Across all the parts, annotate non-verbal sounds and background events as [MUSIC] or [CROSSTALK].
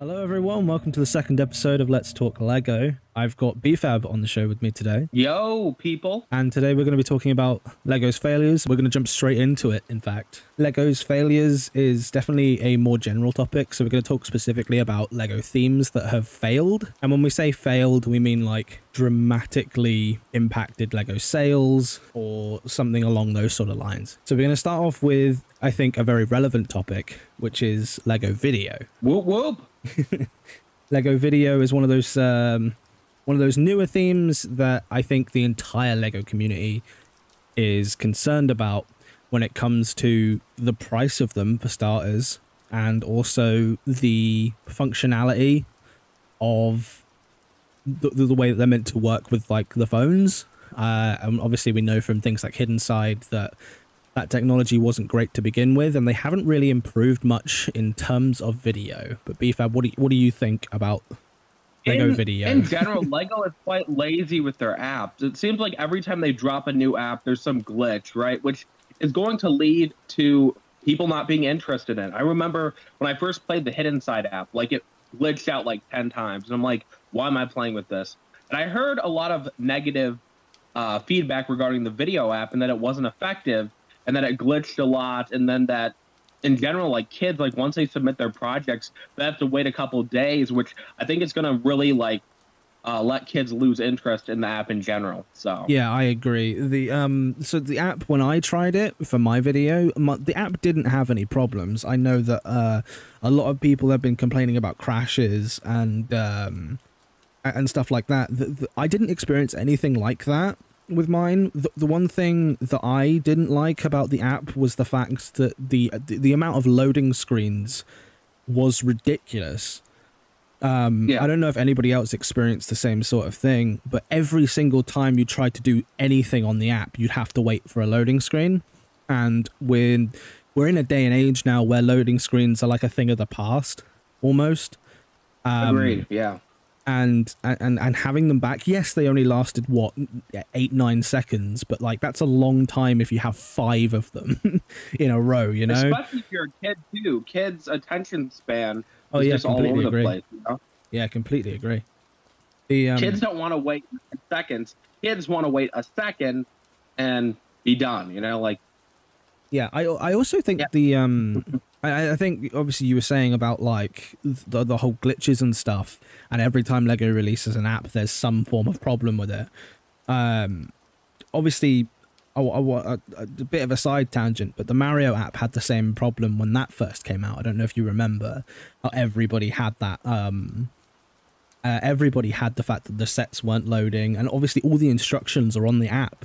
Hello, everyone. Welcome to the second episode of Let's Talk Lego. I've got BFAB on the show with me today. Yo, people. And today we're going to be talking about Lego's failures. We're going to jump straight into it, in fact. Lego's failures is definitely a more general topic. So we're going to talk specifically about Lego themes that have failed. And when we say failed, we mean like dramatically impacted Lego sales or something along those sort of lines. So we're going to start off with, I think, a very relevant topic, which is Lego VIDIYO. Whoop whoop. [LAUGHS] Lego VIDIYO is one of those um, one of those newer themes that I think the entire Lego community is concerned about when it comes to the price of them for starters, and also the functionality of the, the way that they're meant to work with like the phones. Uh, and obviously, we know from things like Hidden Side that that technology wasn't great to begin with, and they haven't really improved much in terms of video. But BFAB, what do you, what do you think about Lego in, VIDIYO? In general, Lego is quite lazy with their apps. It seems like every time they drop a new app, there's some glitch, right? Which is going to lead to people not being interested in. It. I remember when I first played the Hidden Side app, like it glitched out like 10 times. And I'm like, why am I playing with this? And I heard a lot of negative uh, feedback regarding the video app and that it wasn't effective and then it glitched a lot, and then that in general, like kids, like once they submit their projects, they have to wait a couple days, which I think is going to really like uh, let kids lose interest in the app in general. So yeah, I agree. The um, so the app when I tried it for my video, my, the app didn't have any problems. I know that uh, a lot of people have been complaining about crashes and um, and stuff like that. The, the, I didn't experience anything like that with mine. The, the one thing that I didn't like about the app was the fact that the the, the amount of loading screens was ridiculous. Um, yeah. I don't know if anybody else experienced the same sort of thing, but every single time you tried to do anything on the app, you'd have to wait for a loading screen. And we're, we're in a day and age now where loading screens are like a thing of the past, almost. Um, Agreed, yeah and and and having them back yes they only lasted what eight nine seconds but like that's a long time if you have five of them [LAUGHS] in a row you know especially if you're a kid too kids attention span oh yeah just all over agree. the place you know? yeah completely agree the um, kids don't want to wait seconds kids want to wait a second and be done you know like yeah i i also think yeah. the um [LAUGHS] I, I think obviously you were saying about like the, the whole glitches and stuff, and every time Lego releases an app, there's some form of problem with it. Um, obviously, a, a, a, bit of a side tangent, but the Mario app had the same problem when that first came out. I don't know if you remember. How everybody had that. Um, uh, everybody had the fact that the sets weren't loading, and obviously all the instructions are on the app.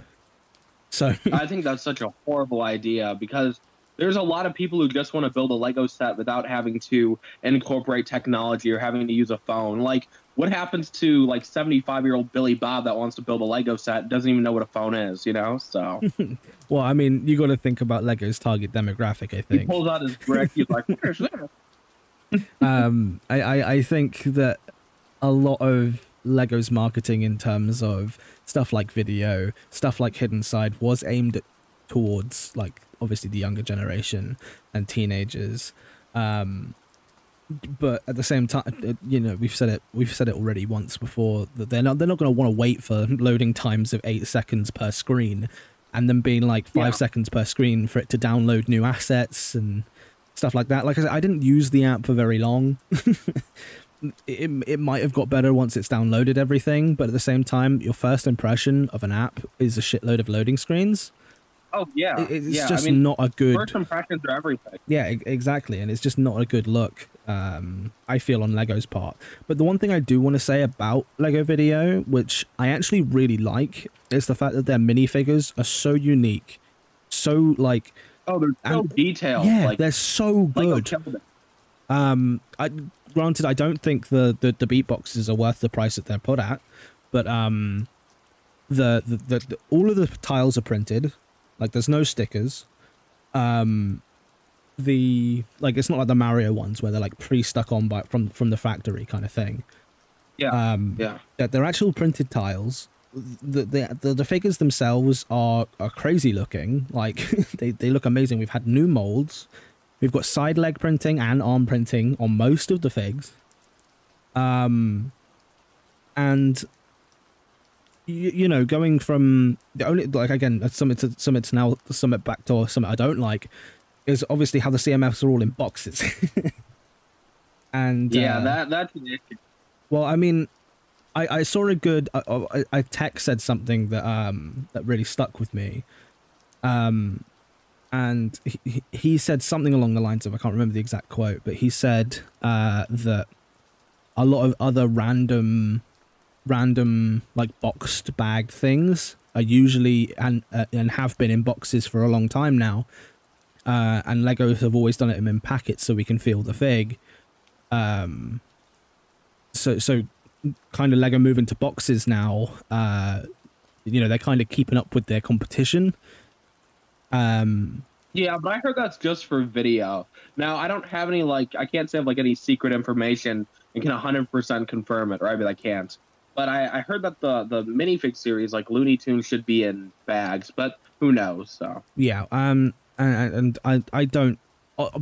So I think that's such a horrible idea because there's a lot of people who just want to build a Lego set without having to incorporate technology or having to use a phone. Like, what happens to like 75 year old Billy Bob that wants to build a Lego set doesn't even know what a phone is, you know? So, [LAUGHS] well, I mean, you got to think about Lego's target demographic. I think he pulls out his brick. He's like, "Where's that?" [LAUGHS] um, I, I I think that a lot of Lego's marketing in terms of stuff like video, stuff like Hidden Side was aimed at, towards like obviously the younger generation and teenagers. Um, but at the same time, uh, you know, we've said it. We've said it already once before that they're not. They're not going to want to wait for loading times of eight seconds per screen, and then being like five yeah. seconds per screen for it to download new assets and stuff like that. Like I said, I didn't use the app for very long. [LAUGHS] it it might have got better once it's downloaded everything, but at the same time, your first impression of an app is a shitload of loading screens. Oh yeah, it's yeah. just I mean, not a good first impressions are everything. Yeah, exactly, and it's just not a good look. Um, I feel on Lego's part. But the one thing I do want to say about Lego VIDIYO, which I actually really like, is the fact that their minifigures are so unique, so like. Oh, they're so and, detailed. Yeah, like, they're so good. Um, I granted I don't think the, the the beatboxes are worth the price that they're put at, but um, the the, the, the all of the tiles are printed like there's no stickers. Um, the like it's not like the Mario ones where they're like pre-stuck on by from from the factory kind of thing. Yeah. Um, yeah. They're actual printed tiles. The, the the the figures themselves are are crazy looking. Like [LAUGHS] they they look amazing. We've had new molds. We've got side leg printing and arm printing on most of the figs. Um, and you, you know, going from the only like again, summit to summit to now summit back to summit I don't like is obviously how the CMFs are all in boxes. [LAUGHS] and yeah, uh, that that's an issue. well, I mean, I, I saw a good. I, I, I tech said something that um that really stuck with me, um, and he, he said something along the lines of I can't remember the exact quote, but he said uh that a lot of other random, random like boxed bag things are usually and uh, and have been in boxes for a long time now, uh, and Legos have always done it in packets so we can feel the fig. Um, so so kind of Lego moving to boxes now. Uh, you know, they're kind of keeping up with their competition. Um, Yeah, but I heard that's just for video. Now I don't have any like I can't say I have like any secret information and can hundred percent confirm it, or I mean I can't. But I, I heard that the the minifig series like Looney Tunes should be in bags, but who knows? So yeah. Um, and, and I I don't.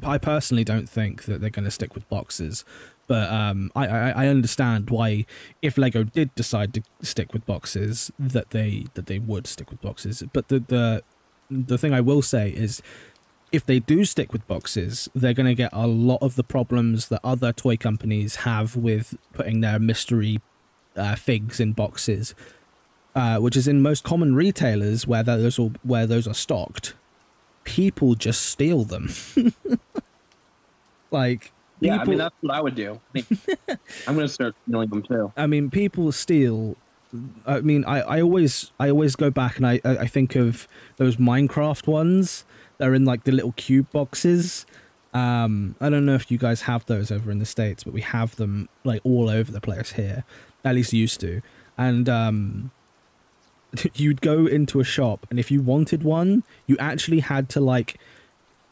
I personally don't think that they're going to stick with boxes, but um, I, I I understand why if Lego did decide to stick with boxes that they that they would stick with boxes. But the the the thing I will say is if they do stick with boxes, they're going to get a lot of the problems that other toy companies have with putting their mystery uh, figs in boxes, uh, which is in most common retailers where those are, where those are stocked. People just steal them. [LAUGHS] like yeah, I mean that's what I would do. I think [LAUGHS] I'm gonna start stealing them too. I mean, people steal. I mean, I, I always I always go back and I, I I think of those Minecraft ones. They're in like the little cube boxes. Um, I don't know if you guys have those over in the states, but we have them like all over the place here. At least used to. And um, [LAUGHS] you'd go into a shop, and if you wanted one, you actually had to like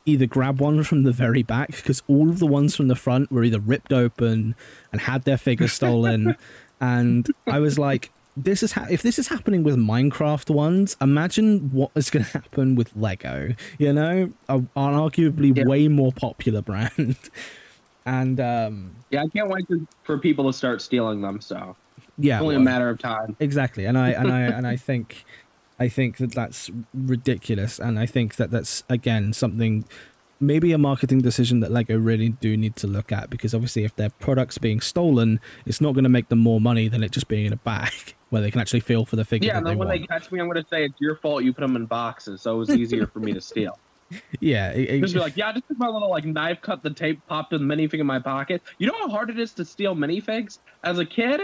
either grab one from the very back because all of the ones from the front were either ripped open and had their figure stolen. [LAUGHS] and I was like, this is ha- if this is happening with Minecraft ones, imagine what is going to happen with Lego. You know, a, an arguably Yeah. way more popular brand. [LAUGHS] and um, Yeah, I can't wait to, for people to start stealing them. So yeah, it's only a matter of time. exactly and i and i [LAUGHS] and i think i think that that's ridiculous and i think that that's again something maybe a marketing decision that lego really do need to look at because obviously if their products being stolen it's not going to make them more money than it just being in a bag [LAUGHS] where they can actually feel for the figure Yeah, and then when want they catch me, I'm gonna say it's your fault. You put them in boxes, so it was easier for me to steal. Yeah it- it- Just be like, yeah, I just took my little like knife, cut the tape, popped a minifig in my pocket. You know how hard it is to steal minifigs? As a kid,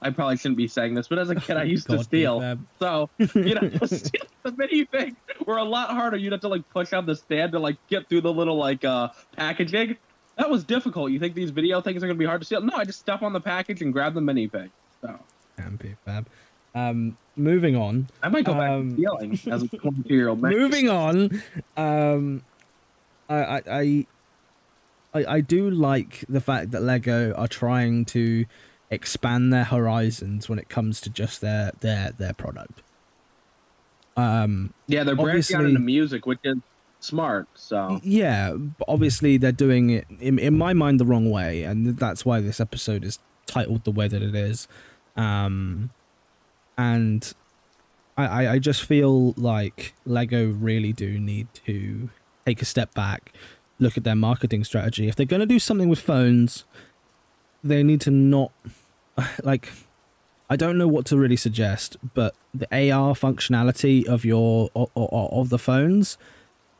I probably shouldn't be saying this, but as a kid, I used to steal. So you know, [LAUGHS] steal the minifigs were a lot harder. You'd have to like push on the stand to like get through the little like uh packaging. That was difficult. You think these video things are gonna be hard to steal? No, I just step on the package and grab the minifig. So Damn, BFAB um moving on I might go back Um, to stealing as a 22 year old man. moving on um I, I i i i do like the fact that lego are trying to expand their horizons when it comes to just their their their product um Yeah, they're branching out into music, which is smart. So yeah obviously they're doing it in, in my mind the wrong way and that's why this episode is titled the way that it is um and I, I just feel like lego really do need to take a step back look at their marketing strategy if they're going to do something with phones they need to not [SIGHS] like i don't know what to really suggest but the ar functionality of your o- o- of the phones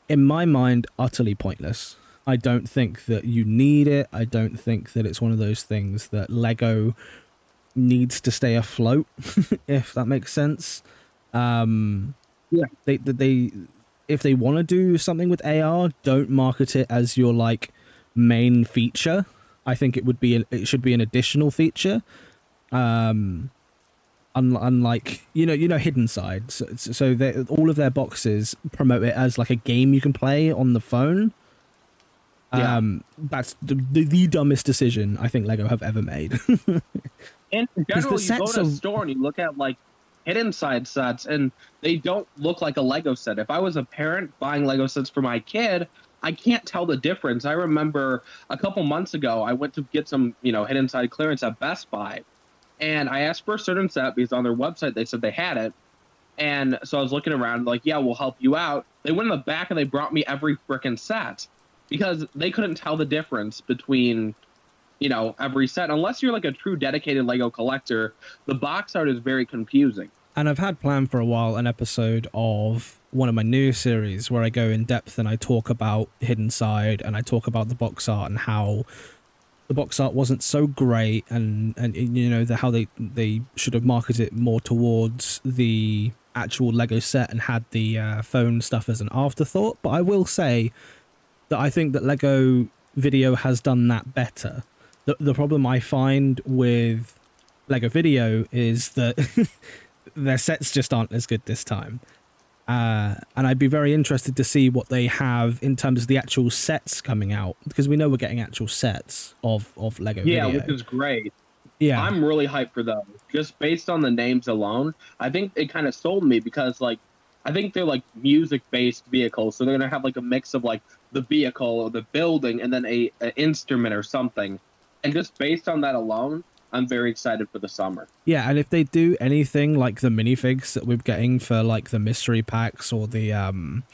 in my mind, utterly pointless. I don't think that you need it. I don't think that it's one of those things that Lego needs to stay afloat, [LAUGHS] if that makes sense. Um, Yeah. They, they, they if they want to do something with AR, don't market it as your like main feature. I think it would be an, it should be an additional feature. Um, unlike you know you know hidden side so, so they, all of their boxes promote it as like a game you can play on the phone Yeah. um that's the, the, the dumbest decision i think lego have ever made [LAUGHS] in general, you go to a of- store and you look at like hidden side sets, and they don't look like a Lego set. If I was a parent buying Lego sets for my kid, I can't tell the difference. I remember a couple months ago, I went to get some, you know, hidden side clearance at Best Buy, and I asked for a certain set because on their website they said they had it. And so I was looking around, like, yeah, we'll help you out. They went in the back and they brought me every freaking set because they couldn't tell the difference between, you know, every set. Unless you're like a true dedicated Lego collector, the box art is very confusing. And I've had planned for a while an episode of one of my new series where I go in depth and I talk about Hidden Side and I talk about the box art and how the box art wasn't so great and and you know the how they they should have marketed it more towards the actual Lego set and had the uh, phone stuff as an afterthought. But I will say that I think that Lego VIDIYO has done that better. The the problem I find with Lego VIDIYO is that [LAUGHS] their sets just aren't as good this time. Uh, and I'd be very interested to see what they have in terms of the actual sets coming out because we know we're getting actual sets of of Lego. Yeah, Video. which is great. Yeah, I'm really hyped for those. Just based on the names alone, I think it kind of sold me because like I think they're like music based vehicles, so they're gonna have like a mix of like the vehicle or the building and then a, a instrument or something. And just based on that alone, I'm very excited for the summer. Yeah, and if they do anything like the minifigs that we're getting for like the mystery packs or the um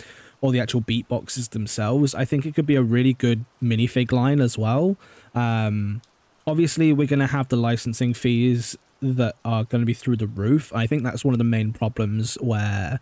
or the actual beatboxes themselves, I think it could be a really good minifig line as well. Um obviously we're to have the licensing fees that are going to be through the roof. I think that's one of the main problems where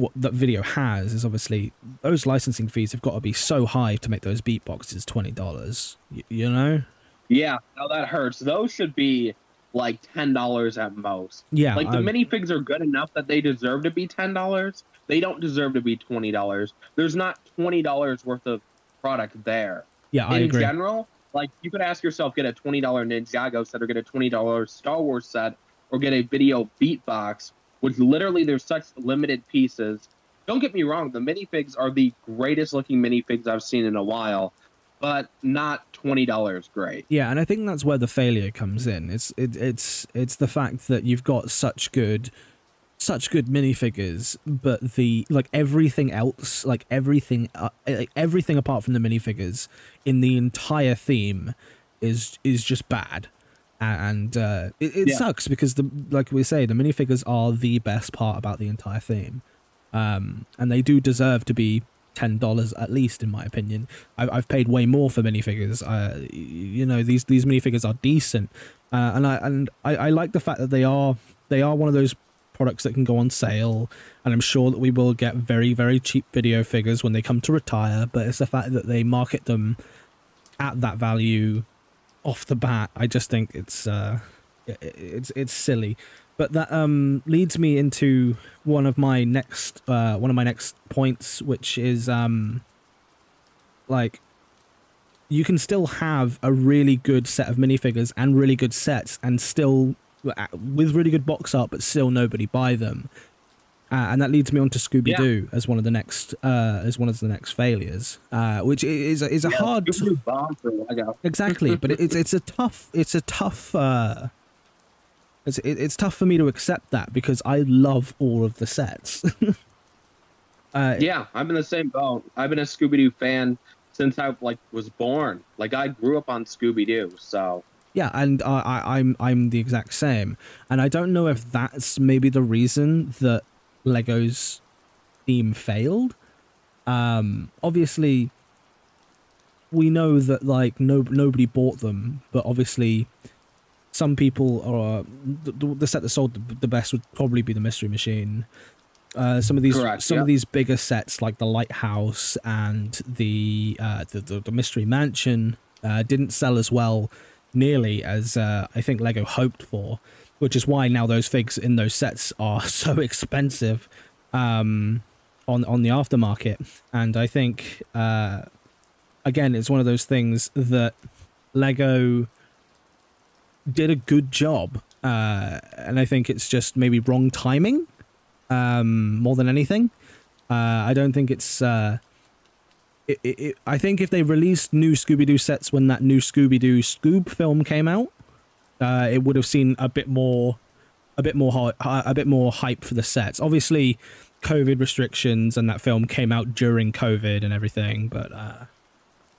what that video has is obviously those licensing fees have got to be so high to make those beatboxes $20, y- you know? Yeah, now that hurts. Those should be like ten dollars at most. Yeah. like the I- minifigs are good enough that they deserve to be ten dollars. They don't deserve to be twenty dollars. There's not twenty dollars worth of product there. yeah, I In agree. general, like you could ask yourself, get a twenty dollar Ninjago set or get a twenty dollar Star Wars set or get a video beatbox, which literally there's such limited pieces. Don't get me wrong, the minifigs are the greatest looking minifigs I've seen in a while, but not twenty dollars great. Yeah, and I think that's where the failure comes in. It's it, it's it's the fact that you've got such good such good minifigures, but the like everything else, like everything uh, like everything apart from the minifigures in the entire theme is is just bad. And uh, it, it Yeah. sucks because the like we say the minifigures are the best part about the entire theme, um, and they do deserve to be ten dollars at least, in my opinion. I've, I've paid way more for minifigures. Uh, you know these these minifigures are decent, uh, and I and I, I like the fact that they are they are one of those products that can go on sale, and I'm sure that we will get very very cheap video figures when they come to retire. But it's the fact that they market them at that value off the bat. I just think it's uh, it's it's silly. But that um leads me into one of my next uh one of my next points, which is um like you can still have a really good set of minifigures and really good sets and still uh, with really good box art but still nobody buy them uh, and that leads me on to scooby-doo as one of the next uh as one of the next failures uh which is a, is a Yeah, hard Scooby-Doo bomb for Lego. exactly but it's it's a tough it's a tough uh it's it's tough for me to accept that because i love all of the sets [LAUGHS] uh Yeah, I'm in the same boat. I've been a Scooby Doo fan since I like was born. Like I grew up on Scooby Doo, so yeah and I, I i'm i'm the exact same and i don't know if that's maybe the reason that lego's theme failed. Um obviously we know that like no nobody bought them but obviously some people are the, the- set that sold the, the best would probably be the mystery machine. Uh, some of these Correct, some yeah. of these bigger sets like the lighthouse and the uh, the, the, the mystery mansion uh, didn't sell as well nearly as uh, I think Lego hoped for, which is why now those figs in those sets are [LAUGHS] so expensive um, on on the aftermarket. And I think uh, again, it's one of those things that Lego did a good job, uh, and I think it's just maybe wrong timing um, more than anything. Uh, I don't think it's. Uh, it, it, I think if they released new Scooby Doo sets when that new Scooby Doo Scoob film came out, uh, it would have seen a bit more, a bit more, a bit more hype for the sets. Obviously, COVID restrictions and that film came out during COVID and everything, but uh,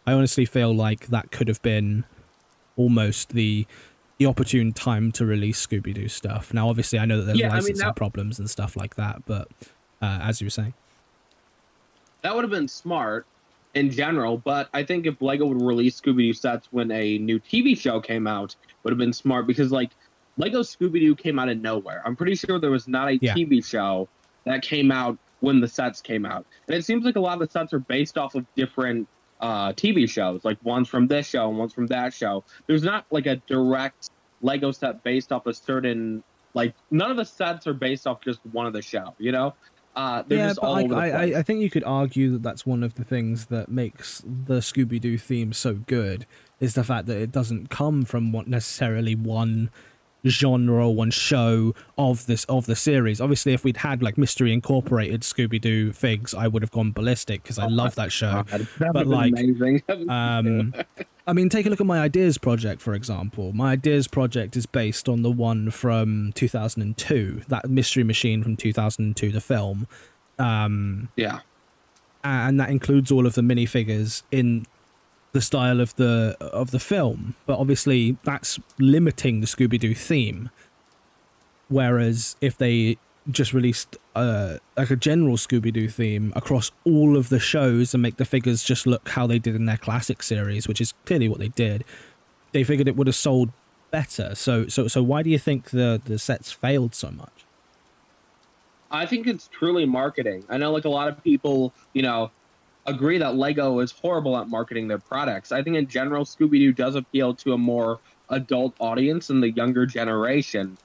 I honestly feel like that could have been almost the the opportune time to release Scooby Doo stuff. Now, obviously, I know that there's Yeah, I mean, licensing that- problems and stuff like that, but uh, as you were saying, that would have been smart in general, but I think if Lego would release Scooby Doo sets when a new TV show came out, would have been smart because like Lego Scooby Doo came out of nowhere. I'm pretty sure there was not a Yeah. TV show that came out when the sets came out, and it seems like a lot of the sets are based off of different uh, TV shows, like one's from this show and one's from that show. There's not like a direct Lego set based off a certain like none of the sets are based off just one of the show. You know, uh, yeah, but all like, over the I. I, I think you could argue that that's one of the things that makes the Scooby Doo theme so good is the fact that it doesn't come from what necessarily one genre or one show of this of the series. Obviously, if we'd had like Mystery Incorporated Scooby Doo figs, I would have gone ballistic because I love that show. [LAUGHS] God, that but, like. [LAUGHS] Um, I mean, take a look at my ideas project, for example. My ideas project is based on the one from 2002, that Mystery Machine from 2002, the film. Um, yeah. and that includes all of the minifigures in the style of the of the film. But obviously, that's limiting the Scooby Doo theme. Whereas if they just released uh, like a general Scooby Doo theme across all of the shows and make the figures just look how they did in their classic series, which is clearly what they did, they figured it would have sold better. So so so why do you think the the sets failed so much? I think it's truly marketing. I know like a lot of people, you know, agree that Lego is horrible at marketing their products. I think in general Scooby Doo does appeal to a more adult audience and the younger generation.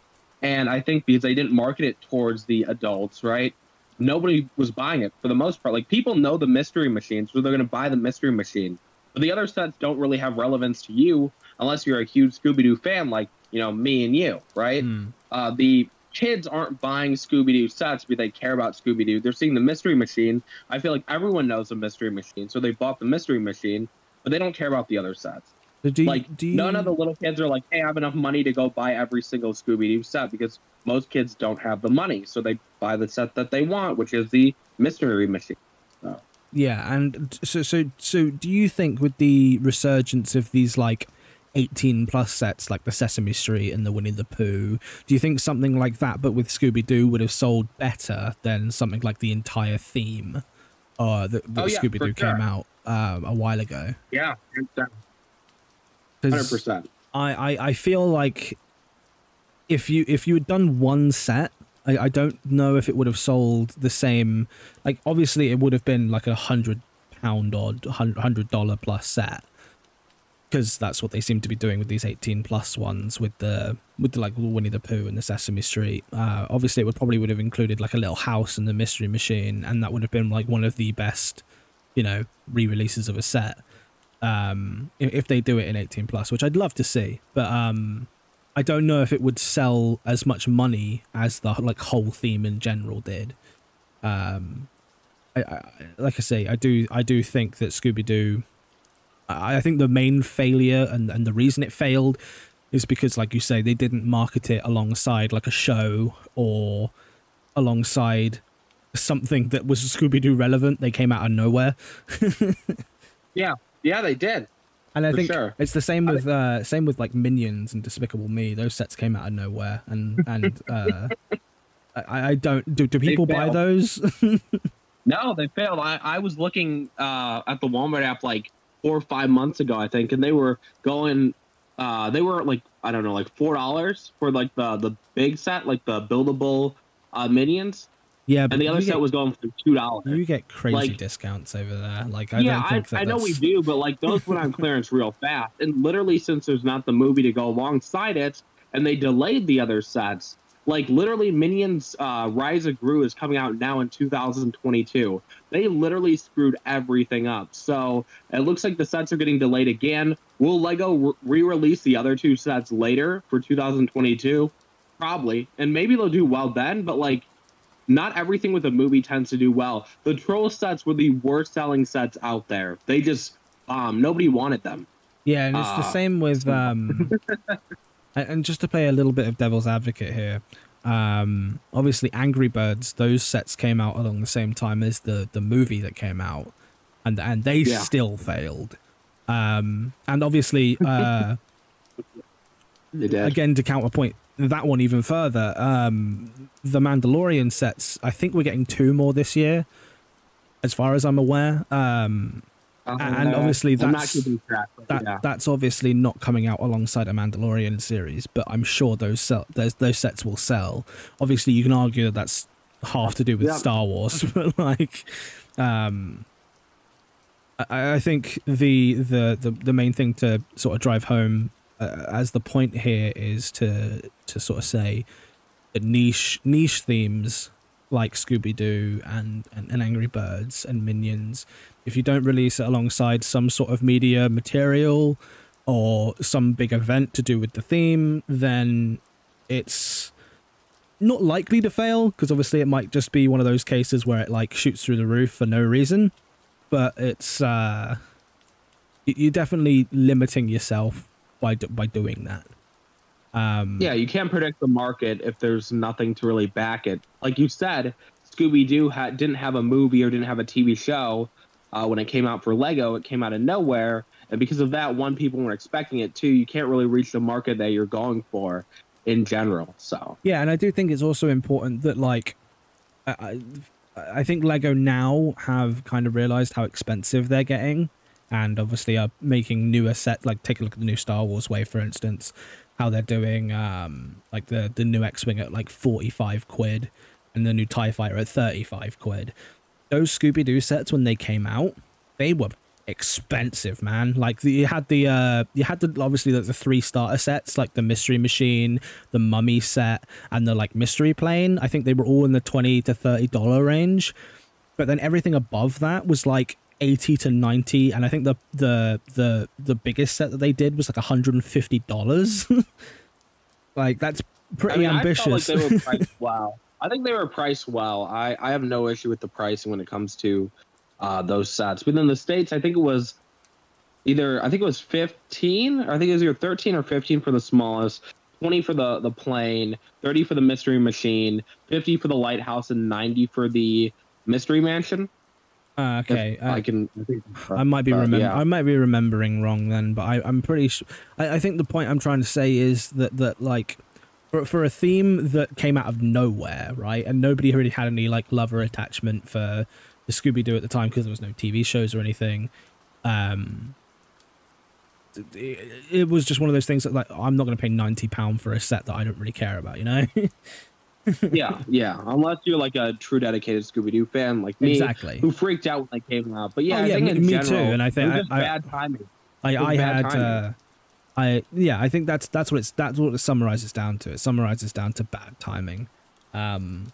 And I think because they didn't market it towards the adults, right? Nobody was buying it for the most part. Like people know the mystery machine, so they're going to buy the mystery machine. But the other sets don't really have relevance to you unless you're a huge Scooby Doo fan, like you know me and you, right? Hmm. uh, the kids aren't buying Scooby Doo sets because they care about Scooby Doo. They're seeing the Mystery Machine. I feel like everyone knows the Mystery Machine, so they bought the Mystery Machine, but they don't care about the other sets. So do you, like do you, none of the little kids are like, "Hey, I have enough money to go buy every single Scooby Doo set," because most kids don't have the money, so they buy the set that they want, which is the Mystery Machine. Yeah, and so so so do you think with the resurgence of these like 18 plus sets like the Sesame Street and the Winnie the Pooh, do you think something like that but with Scooby Doo would have sold better than something like the entire theme uh that, that Oh, yeah, Scooby Doo for came out um, a while ago? Yeah, hundred 'Cause percent. I, I I feel like if you if you had done one set, I, I don't know if it would have sold the same. Like obviously, it would have been like a hundred pound odd hundred dollar plus set because that's what they seem to be doing with these eighteen plus ones with the with the like Winnie the Pooh and the Sesame Street. Uh, obviously, it would probably would have included like a little house and the Mystery Machine, and that would have been like one of the best, you know, re-releases of a set um if, they do it in 18 plus which i'd love to see but um i don't know if it would sell as much money as the like whole theme in general did um I, I like i say i do i do think that scooby-doo i, I think the main failure and, and the reason it failed is because like you say they didn't market it alongside like a show or alongside something that was scooby-doo relevant they came out of nowhere [LAUGHS] Yeah, yeah, they did. And I think sure. it's the same with uh, same with like Minions and Despicable Me. Those sets came out of nowhere, and and [LAUGHS] uh, I, I don't do. Do people buy those? [LAUGHS] No, they failed. I, I was looking uh, at the Walmart app like four or five months ago, I think, and they were going. Uh, they were like I don't know, like four dollars for like the the big set, like the buildable uh, minions, yeah, but and the other set get, was going for two dollars. you get crazy like- discounts over there. Like I yeah, don't I, that I know we do, but like those went on clearance real fast, and literally since there's not the movie to go alongside it, and they delayed the other sets. Like literally, Minions uh, Rise of Gru is coming out now in 2022. They literally screwed everything up. So it looks like the sets are getting delayed again. Will Lego re release the other two sets later for 2022? Probably. And maybe they'll do well then, but like, not everything with a movie tends to do well. The Troll sets were the worst selling sets out there. They just, um, nobody wanted them. Yeah, and it's the Ah, same with um [LAUGHS] and and just to play a little bit of devil's advocate here. Um, obviously, Angry Birds, those sets came out along the same time as the the movie that came out, and and they Yeah. still failed. Um, and obviously, uh, [LAUGHS] again to counterpoint that one even further, um, the Mandalorian sets. I think we're getting two more this year, as far as I'm aware. Um, and obviously I'm that's- that yeah. that's obviously not coming out alongside a Mandalorian series, but I'm sure those sell, those those sets will sell. Obviously, you can argue that that's half to do with Yeah. Star Wars, [LAUGHS] but like, um, I, I think the, the the the main thing to sort of drive home uh, as the point here is to to sort of say that niche niche themes like Scooby Doo and, and, and Angry Birds and Minions, if you don't release it alongside some sort of media material or some big event to do with the theme, then it's not likely to fail because obviously it might just be one of those cases where it like shoots through the roof for no reason. But it's uh, you're definitely limiting yourself by by doing that. Um, Yeah, you can't predict the market if there's nothing to really back it. Like you said, Scooby Doo ha- didn't have a movie or didn't have a TV show uh, when it came out for Lego. It came out of nowhere, and because of that, one, people weren't expecting it. Two, you can't really reach the market that you're going for in general. So Yeah, and I do think it's also important that like I I I think Lego now have kind of realized how expensive they're getting and obviously are making newer sets. like take a look at the new Star Wars wave for instance, how they're doing um like the the new X-Wing at like 45 quid and the new TIE fighter at 35 quid. Those Scooby Doo sets when they came out, they were expensive, man. Like the, you had the uh you had the obviously like the three starter sets, like the mystery machine, the mummy set, and the like mystery plane. I think they were all in the twenty to thirty dollar range. But then everything above that was like eighty to ninety, and I think the the the the biggest set that they did was like hundred and fifty dollars. [LAUGHS] like that's pretty I mean, ambitious. I like they were [LAUGHS] priced well. I think they were priced well. I, I have no issue with the pricing when it comes to uh, those sets. Within the states, I think it was either I think it was 15. Or I think it was either 13 or 15 for the smallest, 20 for the the plane, 30 for the mystery machine, 50 for the lighthouse, and 90 for the mystery mansion. Uh, okay, uh, I can. I, think, I might be uh, remem- yeah. I might be remembering wrong then, but I, I'm pretty sure. I, I think the point I'm trying to say is that that like for for a theme that came out of nowhere, right, and nobody really had any like love or attachment for the Scooby Doo at the time because there was no TV shows or anything. Um, it, it was just one of those things that like I'm not going to pay ninety pound for a set that I don't really care about, you know? [LAUGHS] yeah, yeah. Unless you're like a true dedicated Scooby Doo fan like me, exactly. who freaked out when they came out. But yeah, Oh, I yeah, think me- me general, too, and I think it was I- I- bad timing. I, I had uh, I yeah I think that's that's what it's that's what it summarizes down to. It summarizes down to bad timing. Um,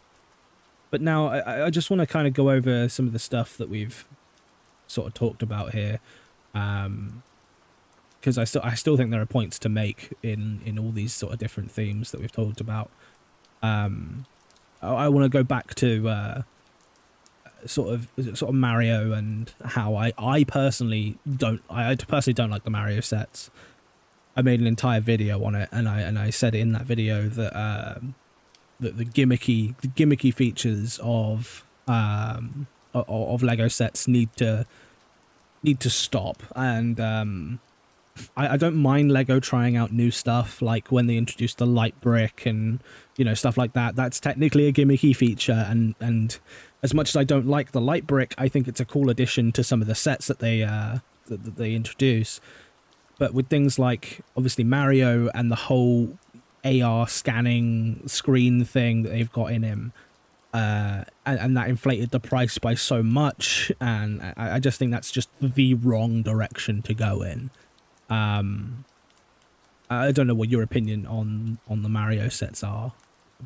but now I- I, I just want to kind of go over some of the stuff that we've sort of talked about here, um, because I still I still think there are points to make in in all these sort of different themes that we've talked about. Um, I, I want to go back to uh, sort of sort of Mario and how I I personally don't I personally don't like the Mario sets. I made an entire video on it, and I and I said in that video that um, that the gimmicky the gimmicky features of um of Lego sets need to need to stop, and um, I, I don't mind Lego trying out new stuff, like when they introduced the light brick and you know stuff like that. That's technically a gimmicky feature, and and as much as I don't like the light brick, I think it's a cool addition to some of the sets that they uh that, that they introduce. But with things like obviously Mario and the whole AR scanning screen thing that they've got in him, uh, and, and that inflated the price by so much, and I, I just think that's just the wrong direction to go in. Um, I don't know what your opinion on on the Mario sets are,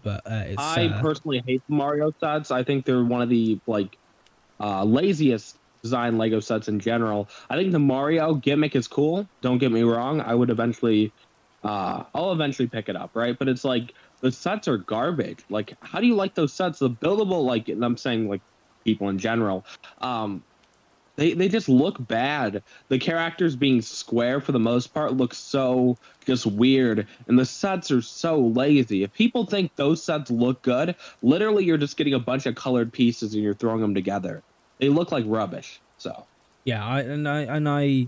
but uh, it's I uh, personally hate the Mario sets. I think they're one of the like uh, laziest design Lego sets in general. I think the Mario gimmick is cool. Don't get me wrong. I would eventually, uh, I'll eventually pick it up, right? But it's like the sets are garbage. Like, how do you like those sets? The buildable, like, and I'm saying like people in general. Um, they they just look bad. The characters being square for the most part look so just weird, and the sets are so lazy. If people think those sets look good, literally you're just getting a bunch of colored pieces and you're throwing them together. They look like rubbish. So yeah, I, and I and I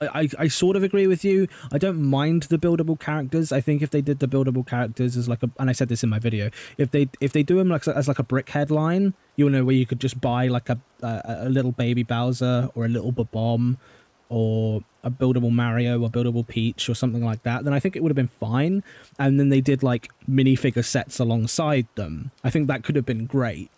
I, I sort of agree with you. I don't mind the buildable characters. I think if they did the buildable characters as like a, and I said this in my video, if they if they do them like as like a brick headline, you know, where you could just buy like a a, a little baby Bowser or a little Bomb or a buildable Mario or buildable Peach or something like that, then I think it would have been fine. And then they did like minifigure sets alongside them. I think that could have been great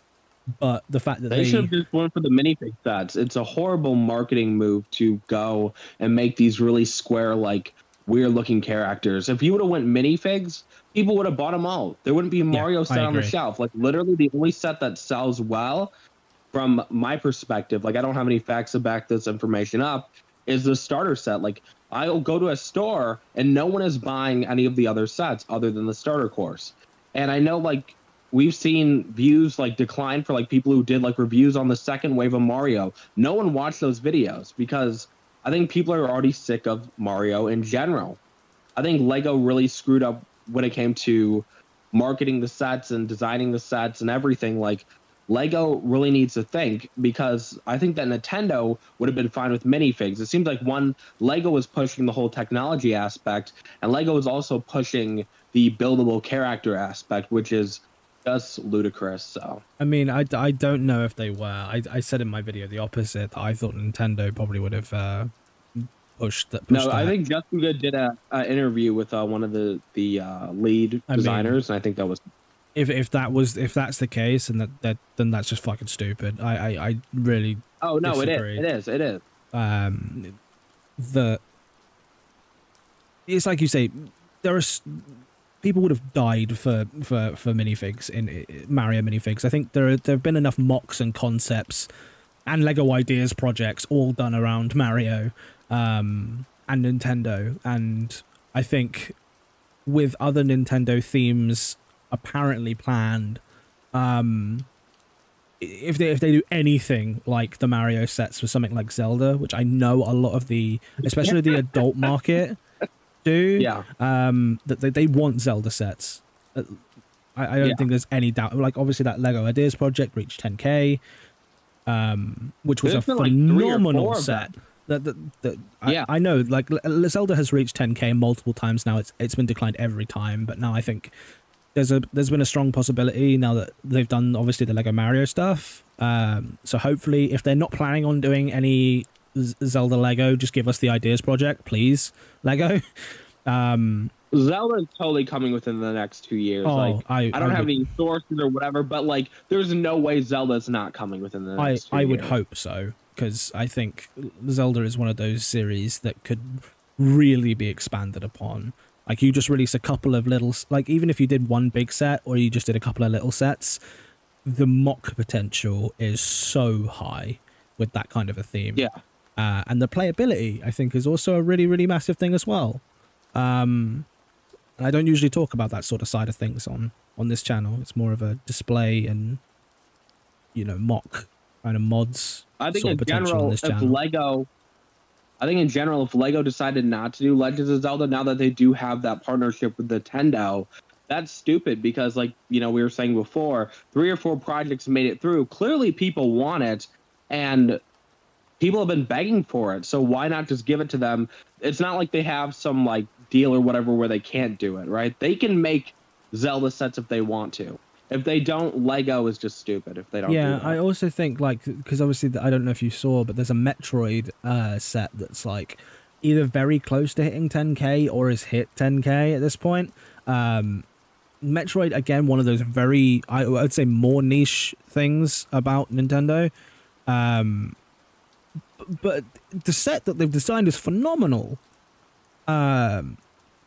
but the fact that they, they... should have just went for the minifig sets. It's a horrible marketing move to go and make these really square, like weird looking characters. If you would have went minifigs, people would have bought them all. There wouldn't be a Mario yeah, set on the shelf. Like literally, the only set that sells well, from my perspective, like I don't have any facts to back this information up, is the starter set. Like I'll go to a store and no one is buying any of the other sets other than the starter course. And I know like we've seen views like decline for like people who did like reviews on the second wave of Mario. No one watched those videos because I think people are already sick of Mario in general. I think Lego really screwed up when it came to marketing the sets and designing the sets and everything. Like Lego really needs to think because I think that Nintendo would have been fine with minifigs. It seems like one Lego was pushing the whole technology aspect, and Lego was also pushing the buildable character aspect, which is just ludicrous. So I mean, I, I don't know if they were. I, I said in my video the opposite. I thought Nintendo probably would have uh, pushed that. no, that. I think Justin Good did a, a interview with uh, one of the the uh, lead I designers, mean, and I think that was. If if that was if that's the case, and that, that then that's just fucking stupid. I I, I really. Oh no! Disagree. It is. It is. It is. Um, the. It's like you say, there are people would have died for for for minifigs in Mario minifigs. I think there there have been enough MOCs and concepts and Lego ideas projects all done around Mario um, and Nintendo, and I think with other Nintendo themes apparently planned. Um, if they if they do anything like the Mario sets for something like Zelda, which I know a lot of the, especially the adult market, do. Yeah. Um, that they, they want Zelda sets. Uh, I, I don't yeah. think there's any doubt. Like obviously that Lego Ideas project reached 10k, um, which was there's a phenomenal like set. That, that, that yeah. I, I know like Zelda has reached 10k multiple times now. It's it's been declined every time, but now I think there's a there's been a strong possibility now that they've done obviously the Lego Mario stuff. Um, so hopefully, if they're not planning on doing any Zelda Lego, just give us the ideas project, please, Lego. [LAUGHS] Um, Zelda is totally coming within the next two years. Oh, like I, I don't I have would, any sources or whatever, but like there's no way Zelda's not coming within the next. I I years. would hope so because I think Zelda is one of those series that could really be expanded upon. Like you just release a couple of little, like even if you did one big set or you just did a couple of little sets, the MOC potential is so high with that kind of a theme. Yeah. Uh, and the playability, I think, is also a really, really massive thing as well. Um, I don't usually talk about that sort of side of things on on this channel. It's more of a display and you know MOC kind of mods. I think in general, if channel. Lego, I think in general, if Lego decided not to do Legends of Zelda now that they do have that partnership with Nintendo, that's stupid because like you know we were saying before, three or four projects made it through. Clearly, people want it, and people have been begging for it. So why not just give it to them? It's not like they have some like deal or whatever where they can't do it, right? They can make Zelda sets if they want to. If they don't, Lego is just stupid. If they don't, yeah. Do I also think like because obviously I don't know if you saw, but there's a Metroid uh, set that's like either very close to hitting 10k or has hit 10k at this point. Um, Metroid again, one of those very I would say more niche things about Nintendo. Um, but the set that they've designed is phenomenal. Um,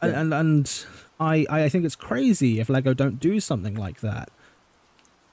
yeah. and and I I think it's crazy if Lego don't do something like that.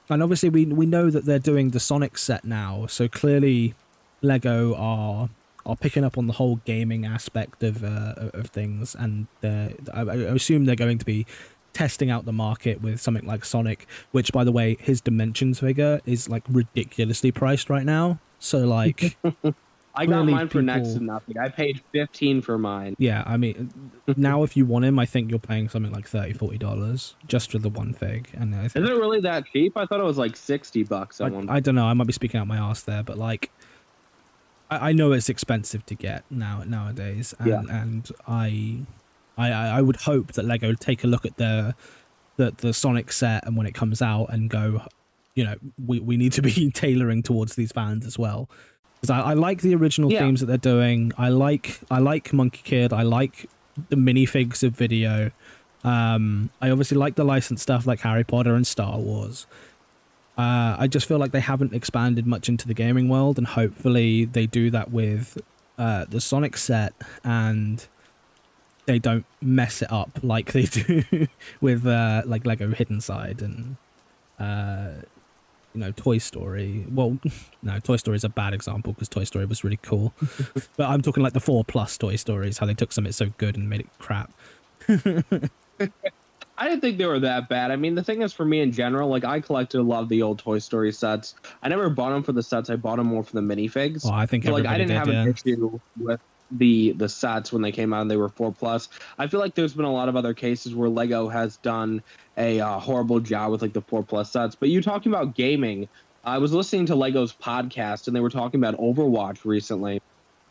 And obviously we we know that they're doing the Sonic set now, so clearly Lego are are picking up on the whole gaming aspect of uh, of things, and I, I assume they're going to be testing out the market with something like Sonic, which by the way, his Dimensions figure is like ridiculously priced right now. So like [LAUGHS] I got mine for next to nothing. I paid fifteen for mine. yeah, I mean [LAUGHS] now if you want him, I think you're paying something like 30 dollars just for the one fig. And I Is think it really that cheap? I thought it was like sixty bucks I, one. I don't know, I might be speaking out my ass there, but like I, I know it's expensive to get now nowadays and, Yeah. and I I I I would hope that Lego take a look at the the the Sonic set and when it comes out and go, you know, we, we need to be [LAUGHS] tailoring towards these fans as well. Because I, I like the original Yeah. themes that they're doing. I like I like Monkey Kid. I like the minifigs of VIDIYO. Um, I obviously like the licensed stuff like Harry Potter and Star Wars. Uh, I just feel like they haven't expanded much into the gaming world, and hopefully they do that with uh, the Sonic set, and they don't mess it up like [LAUGHS] they do with uh, like Lego Hidden Side and uh, you know Toy Story. Well, [LAUGHS] no, Toy Story is a bad example because Toy Story was really cool, [LAUGHS] but I'm talking like the four plus Toy Stories, how they took something so good and made it crap. [LAUGHS] I didn't think they were that bad. I mean, the thing is, for me in general, like I collected a lot of the old Toy Story sets. I never bought them for the sets. I bought them more for the minifigs. Well, I think So, like I didn't did, have yeah. an issue with the the sets when they came out and they were four plus. I feel like there's been a lot of other cases where Lego has done a uh, horrible job with like the four plus sets. But you talking about gaming, I was listening to Lego's podcast and they were talking about Overwatch recently,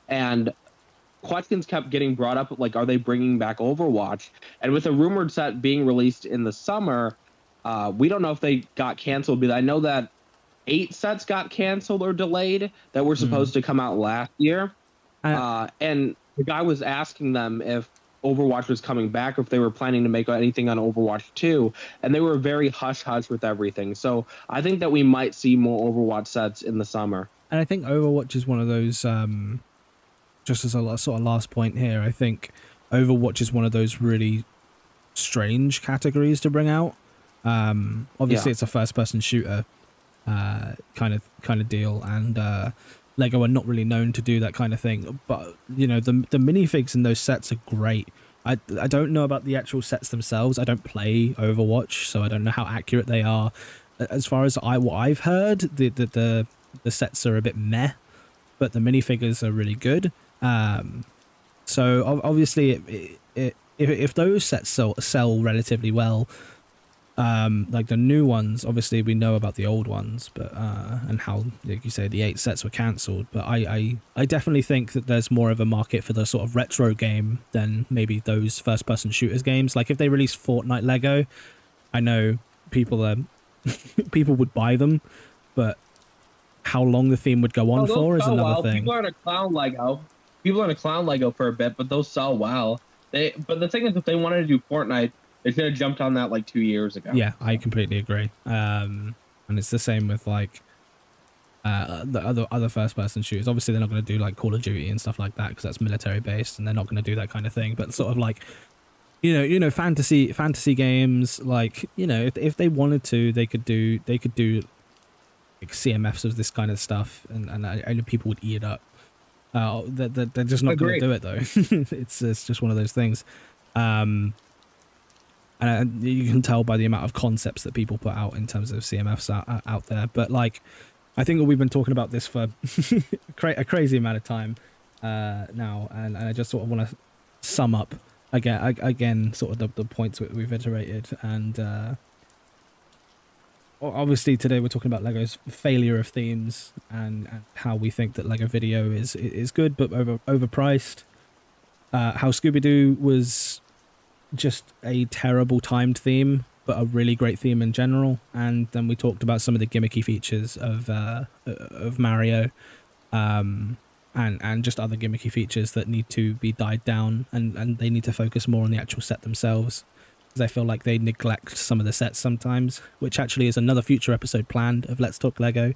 and questions kept getting brought up like, are they bringing back Overwatch? And with a rumored set being released in the summer, uh, we don't know if they got canceled. But I know that eight sets got canceled or delayed that were supposed to come out last year. Uh, Uh, and the guy was asking them if Overwatch was coming back or if they were planning to make anything on Overwatch 2. And they were very hush hush with everything. So I think that we might see more Overwatch sets in the summer. and I think Overwatch is one of those. Um, just as a sort of last point here, I think Overwatch is one of those really strange categories to bring out. Um, obviously, Yeah. it's a first-person shooter uh, kind of kind of deal, and uh, Lego are not really known to do that kind of thing. But you know, the the minifigs in those sets are great. I, I don't know about the actual sets themselves. I don't play Overwatch, so I don't know how accurate they are. As far as I what I've heard, the the the, the sets are a bit meh, but the minifigures are really good. Um, so obviously, it, it, it, if if those sets sell sell relatively well, um, like the new ones, obviously we know about the old ones, but uh, and how like you say the eight sets were cancelled. But I, I I definitely think that there's more of a market for the sort of retro game than maybe those first person shooters games. Like if they release Fortnite Lego, I know people are [LAUGHS] people would buy them, but how long the theme would go on Oh, for is another well. thing. People are gonna clown Lego. People are gonna clown Lego for a bit, but they'll sell well. They, but the thing is, if they wanted to do Fortnite, they should have jumped on that like two years ago. Yeah, I completely agree. Um, and it's the same with like uh, the other other first person shooters. Obviously, they're not going to do like Call of Duty and stuff like that because that's military based, and they're not going to do that kind of thing. But sort of like, you know, you know, fantasy fantasy games. Like, you know, if if they wanted to, they could do they could do like CMFs of this kind of stuff, and and I, I know people would eat it up. Uh, they're, they're, they're just not going to do it though. [LAUGHS] it's it's just one of those things. Um, and uh, you can tell by the amount of concepts that people put out in terms of CMFs out, out there. But like, I think we've been talking about this for [LAUGHS] a crazy amount of time uh, now, and, and I just sort of want to sum up again, again, sort of the, the points we've iterated, and uh, obviously today we're talking about Lego's failure of themes and, and how we think that Lego VIDIYO is is good but over overpriced. Uh, how Scooby Doo was just a terrible timed theme, but a really great theme in general. And then we talked about some of the gimmicky features of uh, of Mario, um, and and just other gimmicky features that need to be died down, and and they need to focus more on the actual set themselves. Because I feel like they neglect some of the sets sometimes, which actually is another future episode planned of Let's Talk Lego.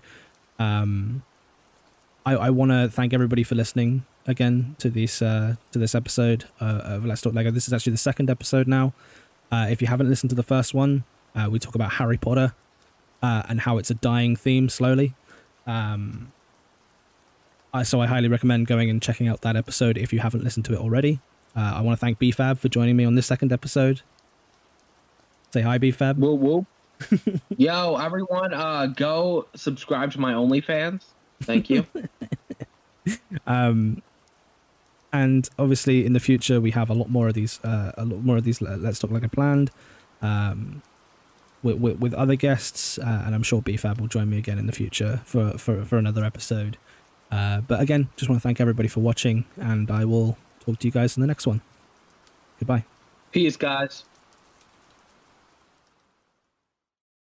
Um, I, I want to thank everybody for listening again to this uh, to this episode uh, of Let's Talk Lego. This is actually the second episode now. Uh, if you haven't listened to the first one, uh, we talk about Harry Potter uh, and how it's a dying theme slowly. Um, I, so I highly recommend going and checking out that episode if you haven't listened to it already. Uh, I want to thank BFAB for joining me on this second episode. Say hi, BFAB. Whoop whoop. [LAUGHS] Yo, everyone, uh, go subscribe to my OnlyFans. Thank you. [LAUGHS] um, and obviously in the future we have a lot more of these, uh, a lot more of these. Let's talk like I planned. Um, with, with, with other guests, uh, and I'm sure BFAB will join me again in the future for, for, for another episode. Uh, but again, just want to thank everybody for watching, and I will talk to you guys in the next one. Goodbye. Peace, guys.